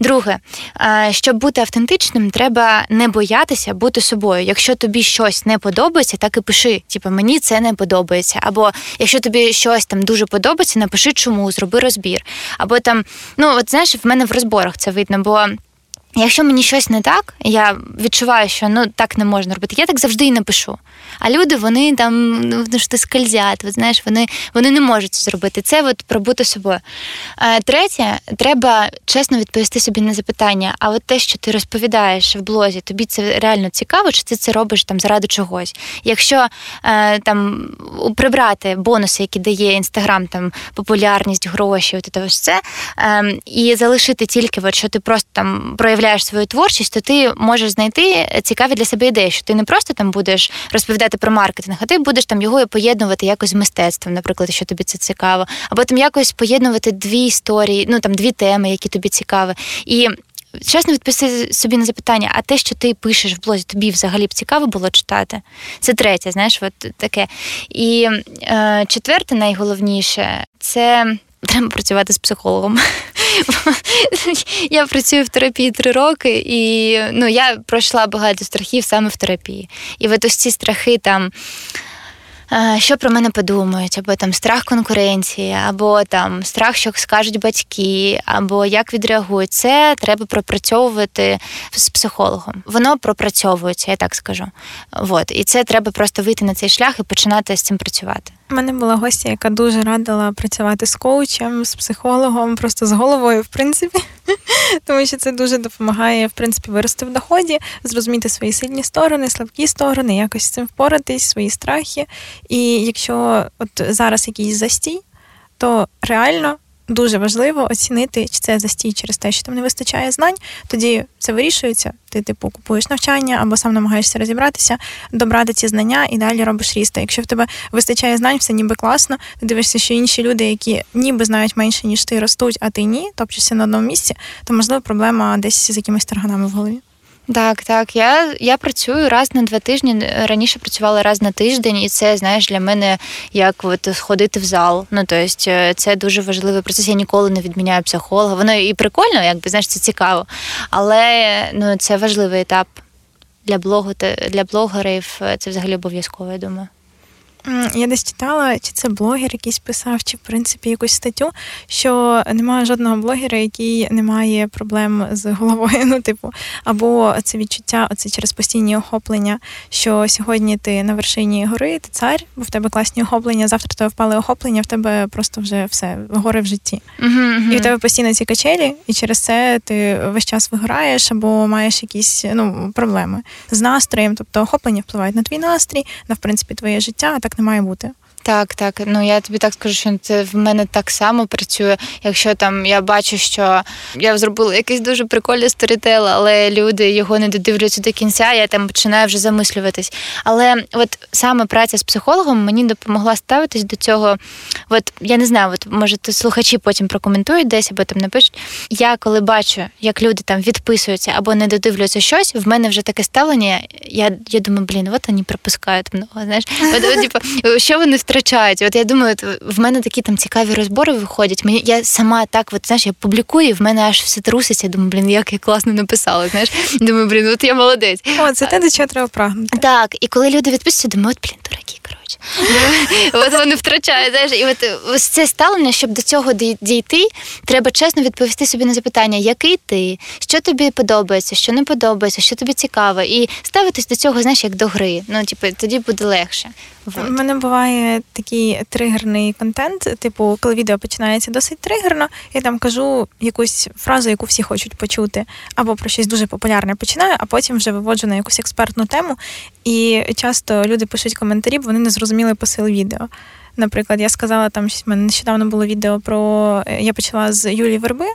Друге, е, щоб бути автентичним, треба не боятися бути собою. Якщо тобі щось не подобається, так і пиши. Типу, мені це не подобається. Або якщо тобі щось там дуже подобається, напиши чому зроби розбір. Або там, ну от знаєш, в мене в розборах це видно, бо. Якщо мені щось не так, я відчуваю, що ну так не можна робити. Я так завжди і напишу. А люди вони там ну, що скользять, от, знаєш, вони вони не можуть це зробити. Це от про бути собою. Е, третє, треба чесно відповісти собі на запитання. А от те, що ти розповідаєш в блозі, тобі це реально цікаво, чи ти це робиш там заради чогось? Якщо е, там прибрати бонуси, які дає інстаграм, там популярність, гроші, от це е, і залишити тільки, от, що ти просто там проявляєш свою творчість, то ти можеш знайти цікаві для себе ідеї, що ти не просто там будеш розповідати про маркетинг, а ти будеш там його поєднувати якось з мистецтвом, наприклад, що тобі це цікаво, або там якось поєднувати дві історії, ну там дві теми, які тобі цікаві. І чесно відповісти собі на запитання, а те, що ти пишеш в блозі, тобі взагалі б цікаво було читати? Це третє, знаєш, от таке. І е, четверте, найголовніше, це треба працювати з психологом. <laughs> Я працюю в терапії три роки, і ну, я пройшла багато страхів саме в терапії. І от ось ці страхи там. Що про мене подумають, або там страх конкуренції, або там страх, що скажуть батьки, або як відреагують, це треба пропрацьовувати з психологом. Воно пропрацьовується, я так скажу. От. І це треба просто вийти на цей шлях і починати з цим працювати. У мене була гостя, яка дуже радила працювати з коучем, з психологом, просто з головою, в принципі, <laughs> тому що це дуже допомагає в принципі вирости в доході, зрозуміти свої сильні сторони, слабкі сторони, якось з цим впоратись, свої страхи. І якщо от зараз якийсь застій, то реально дуже важливо оцінити, чи це застій через те, що там не вистачає знань. Тоді це вирішується. Ти, типу, купуєш навчання або сам намагаєшся розібратися, добрати ці знання і далі робиш ріст. Якщо в тебе вистачає знань, все ніби класно. Ти дивишся, що інші люди, які ніби знають менше ніж ти, ростуть, а ти ні, топчешся на одному місці, то можливо проблема десь з якимись тарганами в голові. Так, так. Я я працюю раз на два тижні. Раніше працювала раз на тиждень, і це, знаєш, для мене як от сходити в зал. Ну, тобто, це дуже важливий процес. Я ніколи не відміняю психолога. Воно і прикольно, якби знаєш, це цікаво. Але ну, це важливий етап для блогу для блогерів. Це взагалі обов'язково, я думаю. Я десь читала, чи це блогер якийсь писав, чи в принципі якусь статтю, що немає жодного блогера, який не має проблем з головою. <laughs> Ну, типу, або це відчуття, оце через постійні охоплення, що сьогодні ти на вершині гори, ти цар, бо в тебе класні охоплення, завтра тебе впали охоплення, в тебе просто вже все гори в житті. Uh-huh, І в тебе постійно ці качелі, і через це ти весь час вигораєш або маєш якісь ну, проблеми з настроєм, тобто охоплення впливають на твій настрій, на в принципі твоє життя. так так не має бути. Так, так. Ну я тобі так скажу, що це в мене так само працює. Якщо там я бачу, що я зробила якийсь дуже прикольний сторітел, але люди його не додивляються до кінця, я там починаю вже замислюватись. Але от саме праця з психологом мені допомогла ставитись до цього. От я не знаю, от може то слухачі потім прокоментують десь або там напишуть. Я коли бачу, як люди там відписуються або не додивляються щось, в мене вже таке ставлення. Я я думаю, блін, от вони пропускають много. Знаєш, от, от, типу, що вони втрачають. От я думаю, в мене такі там цікаві розбори виходять. Мені я сама так, от знаєш, я публікую, і в мене аж все труситься. Думаю, блін, як я класно написала. Знаєш, думаю, блін, от я молодець. О, це те, до чого треба прагнути. Так, і коли люди відписуються, думаю, от блін, дураки, коротше. <laughs> От вони втрачають. знаєш, І от ось це ставлення, щоб до цього дійти, треба чесно відповісти собі на запитання, який ти, що тобі подобається, що не подобається, що тобі цікаво, і ставитись до цього, знаєш, як до гри. Ну, типу, тоді буде легше. Вот. У мене буває такий тригерний контент, типу, коли відео починається досить тригерно, я там кажу якусь фразу, яку всі хочуть почути, або про щось дуже популярне починаю, а потім вже виводжу на якусь експертну тему. І часто люди пишуть коментарі, бо вони не зрозуміли посил відео. Наприклад, я сказала там, мене нещодавно було відео про я почала з Юлії Верби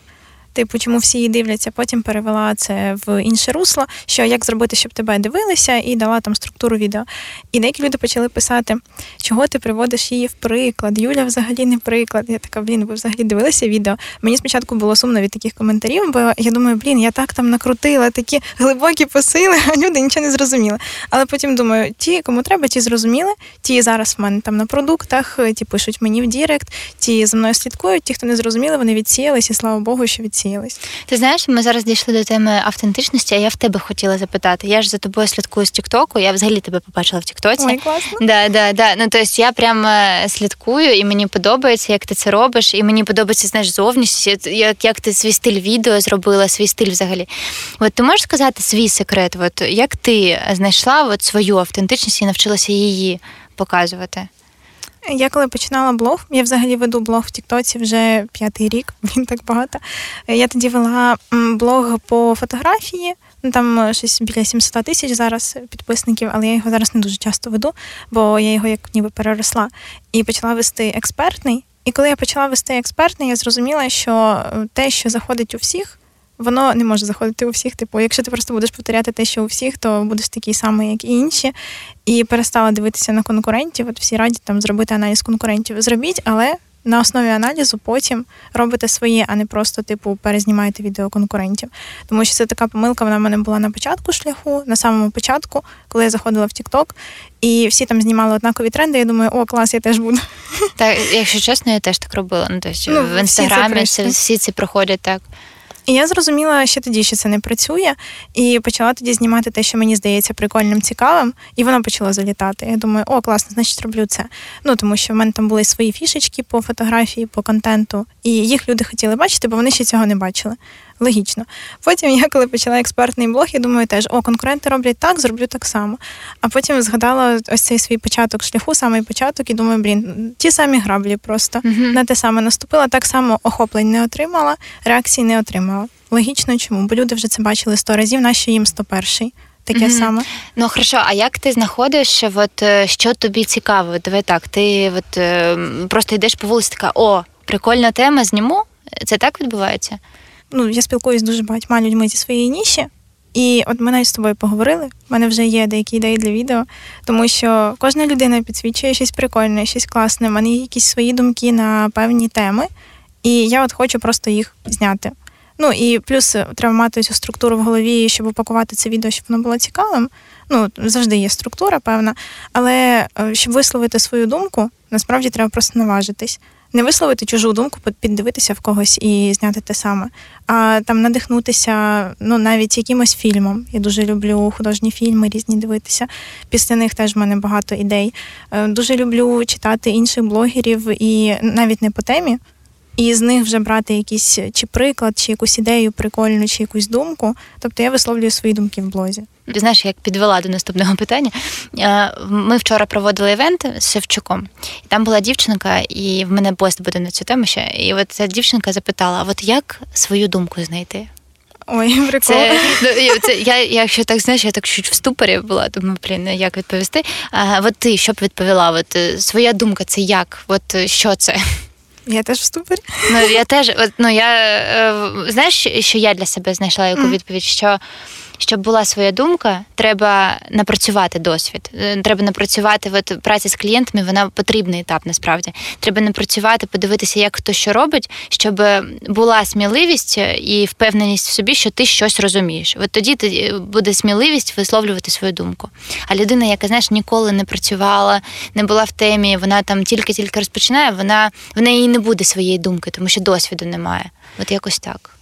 типу, чому всі її дивляться, потім перевела це в інше русло, що як зробити, щоб тебе дивилися, і дала там структуру відео. І деякі люди почали писати, чого ти приводиш її в приклад. Юля взагалі не приклад. Я така, блін, ви взагалі дивилися відео. Мені спочатку було сумно від таких коментарів, бо я думаю, блін, я так там накрутила такі глибокі посили, а люди нічого не зрозуміли. Але потім думаю, ті, кому треба, ті зрозуміли, ті зараз в мене там на продуктах, ті пишуть мені в Direct, ті за мною слідкують, ті, хто не зрозуміли, вони відсіялись, і слава Богу, що відсіяли розсіялись. Ти знаєш, ми зараз дійшли до теми автентичності, а я в тебе хотіла запитати. Я ж за тобою слідкую з Тіктоку, я взагалі тебе побачила в Тіктоці. Ой, класно. Да, да, да. Ну, тобто я прямо слідкую, і мені подобається, як ти це робиш, і мені подобається знаєш, зовнішність, як як ти свій стиль відео зробила, свій стиль взагалі. От ти можеш сказати свій секрет? От як ти знайшла от свою автентичність і навчилася її показувати? Я коли починала блог, я взагалі веду блог в Тіктоці вже п'ятий рік, <laughs> він так багато. Я тоді вела блог по фотографії, ну там щось біля 700 тисяч зараз підписників, але я його зараз не дуже часто веду, бо я його як ніби переросла. І почала вести експертний. І коли я почала вести експертний, я зрозуміла, що те, що заходить у всіх воно не може заходити у всіх. Типу, якщо ти просто будеш повторяти те, що у всіх, то будеш такий самий, як і інші, і перестала дивитися на конкурентів. От всі радять там зробити аналіз конкурентів. Зробіть, але. На основі аналізу потім робите своє, а не просто, типу, перезнімаєте відео конкурентів. Тому що це така помилка, вона в мене була на початку шляху, на самому початку, коли я заходила в TikTok, і всі там знімали однакові тренди. Я думаю, о, клас, я теж буду. Так, якщо чесно, я теж так робила. Ну, тобто ну, в інстаграмі всі, всі ці проходять так. І я зрозуміла ще тоді, що це не працює, і почала тоді знімати те, що мені здається прикольним, цікавим, і воно почало залітати. Я думаю, о, класно, значить роблю це. Ну тому що в мене там були свої фішечки по фотографії, по контенту, і їх люди хотіли бачити, бо вони ще цього не бачили логічно. Потім я, коли почала експертний блог, я думаю, теж о, конкуренти роблять так, зроблю так само. А потім згадала ось цей свій початок шляху, самий початок, і думаю, блін, ті самі граблі просто uh-huh. на те саме наступила, так само охоплень не отримала, реакції не отримала. Логічно, чому? Бо люди вже це бачили сто разів, нащо їм 101 Таке mm-hmm. саме. Ну хорошо, а як ти знаходиш, от, е, що тобі цікаво? Давай так, ти от, е, просто йдеш по вулиці, така о, прикольна тема, зніму? Це так відбувається? Ну, я спілкуюсь дуже багатьма людьми зі своєї ніші. І от ми навіть з тобою поговорили. У мене вже є деякі ідеї для відео, тому що кожна людина підсвічує щось прикольне, щось класне. У мене є якісь свої думки на певні теми, і я от хочу просто їх зняти. Ну і плюс треба мати цю структуру в голові, щоб упакувати це відео, щоб воно було цікавим. Ну, завжди є структура, певна, але е, щоб висловити свою думку, насправді треба просто наважитись не висловити чужу думку, піддивитися в когось і зняти те саме, а там надихнутися, ну навіть якимось фільмом. Я дуже люблю художні фільми, різні дивитися. Після них теж в мене багато ідей. Е, дуже люблю читати інших блогерів і навіть не по темі і з них вже брати якийсь чи приклад, чи якусь ідею прикольну, чи якусь думку. Тобто я висловлюю свої думки в блозі. Ти знаєш, як підвела до наступного питання. Ми вчора проводили івент з Шевчуком, і там була дівчинка, і в мене пост буде на цю тему ще. І от ця дівчинка запитала: от як свою думку знайти? Ой, <laughs> прикол. Це, ну, це, я, Якщо так знаєш, я так чуть в ступорі була, думаю, блін, як відповісти. А от ти що б відповіла? От е, Своя думка це як? От е, що це? Я теж в ступорі. Ну я теж ну я е, знаєш, що я для себе знайшла яку відповідь? Що щоб була своя думка, треба напрацювати досвід. Е, треба напрацювати от, праця з клієнтами, вона потрібний етап насправді. Треба напрацювати, подивитися, як хто що робить, щоб була сміливість і впевненість в собі, що ти щось розумієш. От тоді е, буде сміливість висловлювати свою думку. А людина, яка знаєш, ніколи не працювала, не була в темі, вона там тільки-тільки розпочинає, вона в неї не буде своєї думки, тому що досвіду немає. От якось так.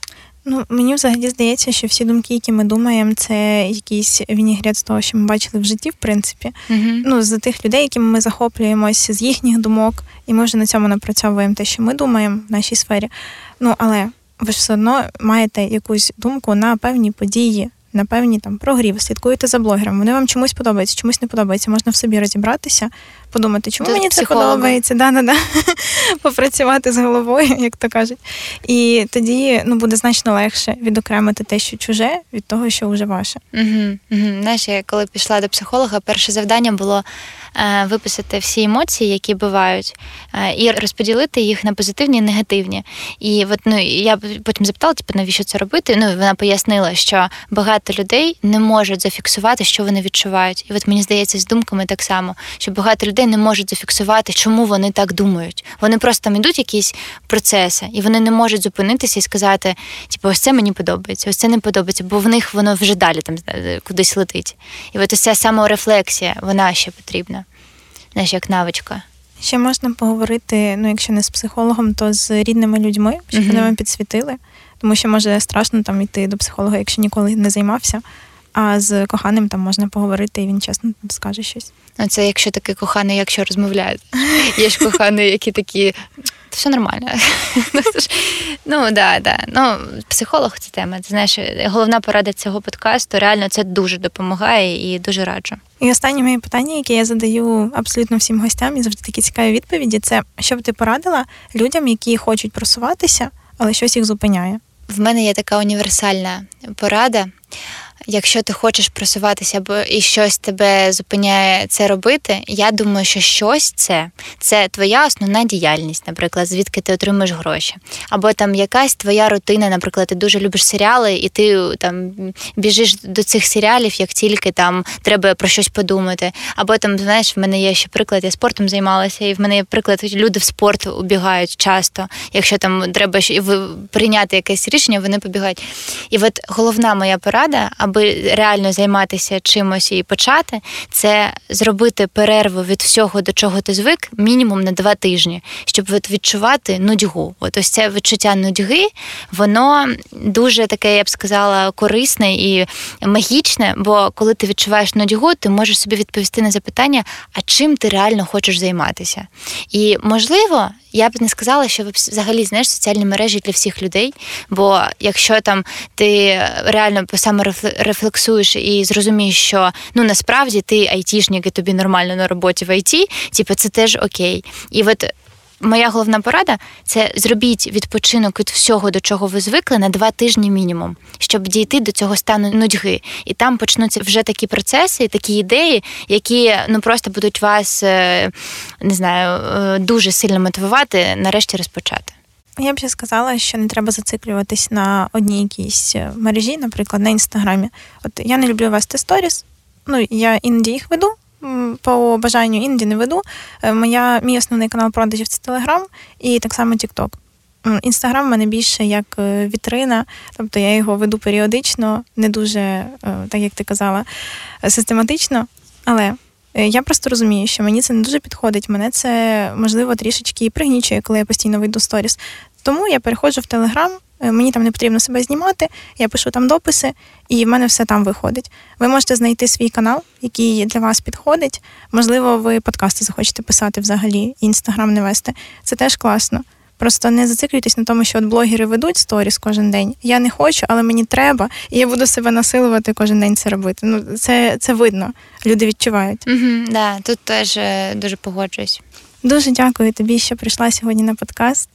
Ну, мені взагалі здається, що всі думки, які ми думаємо, це якийсь вінігрет з того, що ми бачили в житті, в принципі. uh Ну, з тих людей, якими ми захоплюємося, з їхніх думок, і ми вже на цьому напрацьовуємо те, що ми думаємо в нашій сфері. Ну, але ви ж все одно маєте якусь думку на певні події, на певні там прогрів, слідкуєте за блогерами. Вони вам чомусь подобаються, чомусь не подобається. Можна в собі розібратися, подумати, чому мені психолога. це подобається, да, да, да. попрацювати з головою, <laughs> як то кажуть. І тоді ну, буде значно легше відокремити те, що чуже, від того, що вже ваше. Угу, угу. Знаєш, я коли пішла до психолога, перше завдання було е, виписати всі емоції, які бувають, е, і розподілити їх на позитивні і негативні. І от ну я потім запитала, типу, навіщо це робити? Ну вона пояснила, що багато людей не можуть зафіксувати, що вони відчувають. І от мені здається, з думками так само, що багато людей не можуть зафіксувати, чому вони так думають. Вони просто там ідуть якісь процеси, і вони не можуть зупинитися і сказати, типу, ось це мені подобається, ось це не подобається, бо в них воно вже далі там е, кудись летить. І от ось ця саморефлексія, вона ще потрібна, знаєш, як навичка. Ще можна поговорити, ну якщо не з психологом, то з рідними людьми, щоб вони вам підсвітили. Тому що може страшно там йти до психолога, якщо ніколи не займався. А з коханим там можна поговорити, і він чесно скаже щось. Ну, це якщо такий коханий, якщо розмовляють. Є ж кохані, які такі. Та все нормально. Ну, Ну, да, да. Ну, психолог це тема. Ти знаєш, головна порада цього подкасту реально це дуже допомагає і дуже раджу. І останнє моє питання, яке я задаю абсолютно всім гостям, і завжди такі цікаві відповіді: це що б ти порадила людям, які хочуть просуватися, але щось їх зупиняє. В мене є така універсальна порада. Якщо ти хочеш просуватися або і щось тебе зупиняє це робити, я думаю, що щось це це твоя основна діяльність, наприклад, звідки ти отримуєш гроші. Або там якась твоя рутина, наприклад, ти дуже любиш серіали, і ти там біжиш до цих серіалів, як тільки там треба про щось подумати. Або там, знаєш, в мене є ще приклад, я спортом займалася, і в мене є приклад, люди в спорт убігають часто. Якщо там треба прийняти якесь рішення, вони побігають. І от головна моя порада, аби реально займатися чимось і почати, це зробити перерву від всього, до чого ти звик, мінімум на два тижні, щоб відчувати нудьгу. От ось це відчуття нудьги, воно дуже таке, я б сказала, корисне і магічне. Бо коли ти відчуваєш нудьгу, ти можеш собі відповісти на запитання, а чим ти реально хочеш займатися. І можливо, я б не сказала, що взагалі знаєш соціальні мережі для всіх людей. Бо якщо там ти реально саморефлексуєш і зрозумієш, що ну насправді ти айтішник і тобі нормально на роботі в ІТ, типу це теж окей. І от моя головна порада це зробіть відпочинок від всього, до чого ви звикли, на два тижні мінімум, щоб дійти до цього стану нудьги. І там почнуться вже такі процеси, такі ідеї, які ну просто будуть вас е, не знаю, е, дуже сильно мотивувати нарешті розпочати. Я б ще сказала, що не треба зациклюватись на одній якійсь мережі, наприклад, на інстаграмі. От я не люблю вести сторіс. Ну я іноді їх веду. По бажанню іноді не веду. Е, Моя мій основний канал продажів це Телеграм і так само Тікток. Інстаграм в мене більше як е, вітрина, тобто я його веду періодично, не дуже, е, так як ти казала, е, систематично. Але е, я просто розумію, що мені це не дуже підходить. Мене це можливо трішечки пригнічує, коли я постійно вийду сторіс. Тому я переходжу в Телеграм. е, Мені там не потрібно себе знімати, я пишу там дописи, і в мене все там виходить. Ви можете знайти свій канал, який для вас підходить. Можливо, ви подкасти захочете писати взагалі, і інстаграм не вести. Це теж класно. Просто не зациклюйтесь на тому, що от блогери ведуть сторіс кожен день. Я не хочу, але мені треба, і я буду себе насилувати кожен день це робити. Ну це, це видно. Люди відчувають. Угу, да, тут теж е, дуже погоджуюсь. Дуже дякую тобі, що прийшла сьогодні на подкаст.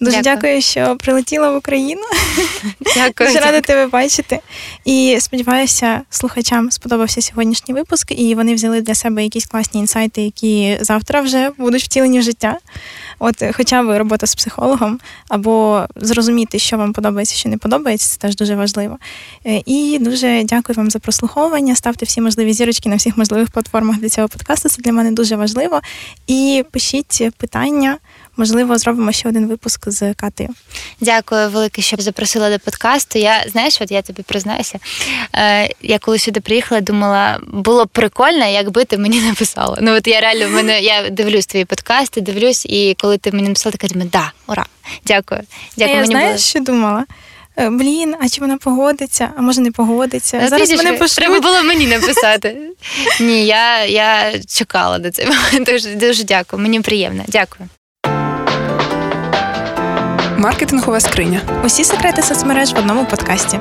Дуже дякую, дякую що прилетіла в Україну. <laughs> Дякую. Дуже рада тебе бачити. І сподіваюся, слухачам сподобався сьогоднішній випуск, і вони взяли для себе якісь класні інсайти, які завтра вже будуть втілені в життя. От, хоча б робота з психологом, або зрозуміти, що вам подобається, що не подобається, це теж дуже важливо. Е, і дуже дякую вам за прослуховування. Ставте всі можливі зірочки на всіх можливих платформах для цього подкасту. Це для мене дуже важливо. І пишіть питання. Можливо, зробимо ще один випуск з Катею. Дякую велике, що запросила до подкасту. Я знаєш, от я тобі признаюся. Е, Я коли сюди приїхала, думала, було б прикольно, якби ти мені написала. Ну от я реально мене я дивлюсь твої подкасти, дивлюсь, і коли ти мені написала, така думаю, да, ура, дякую. Дякую. Я мені знаєш, було... що думала? Е, блін, а чи вона погодиться, а може не погодиться. А Зараз мене пошлють. Треба було мені написати. <laughs> Ні, я я чекала до цього. Дуже, дуже дякую. Мені приємно. Дякую. Маркетингова скриня. Усі секрети соцмереж в одному подкасті.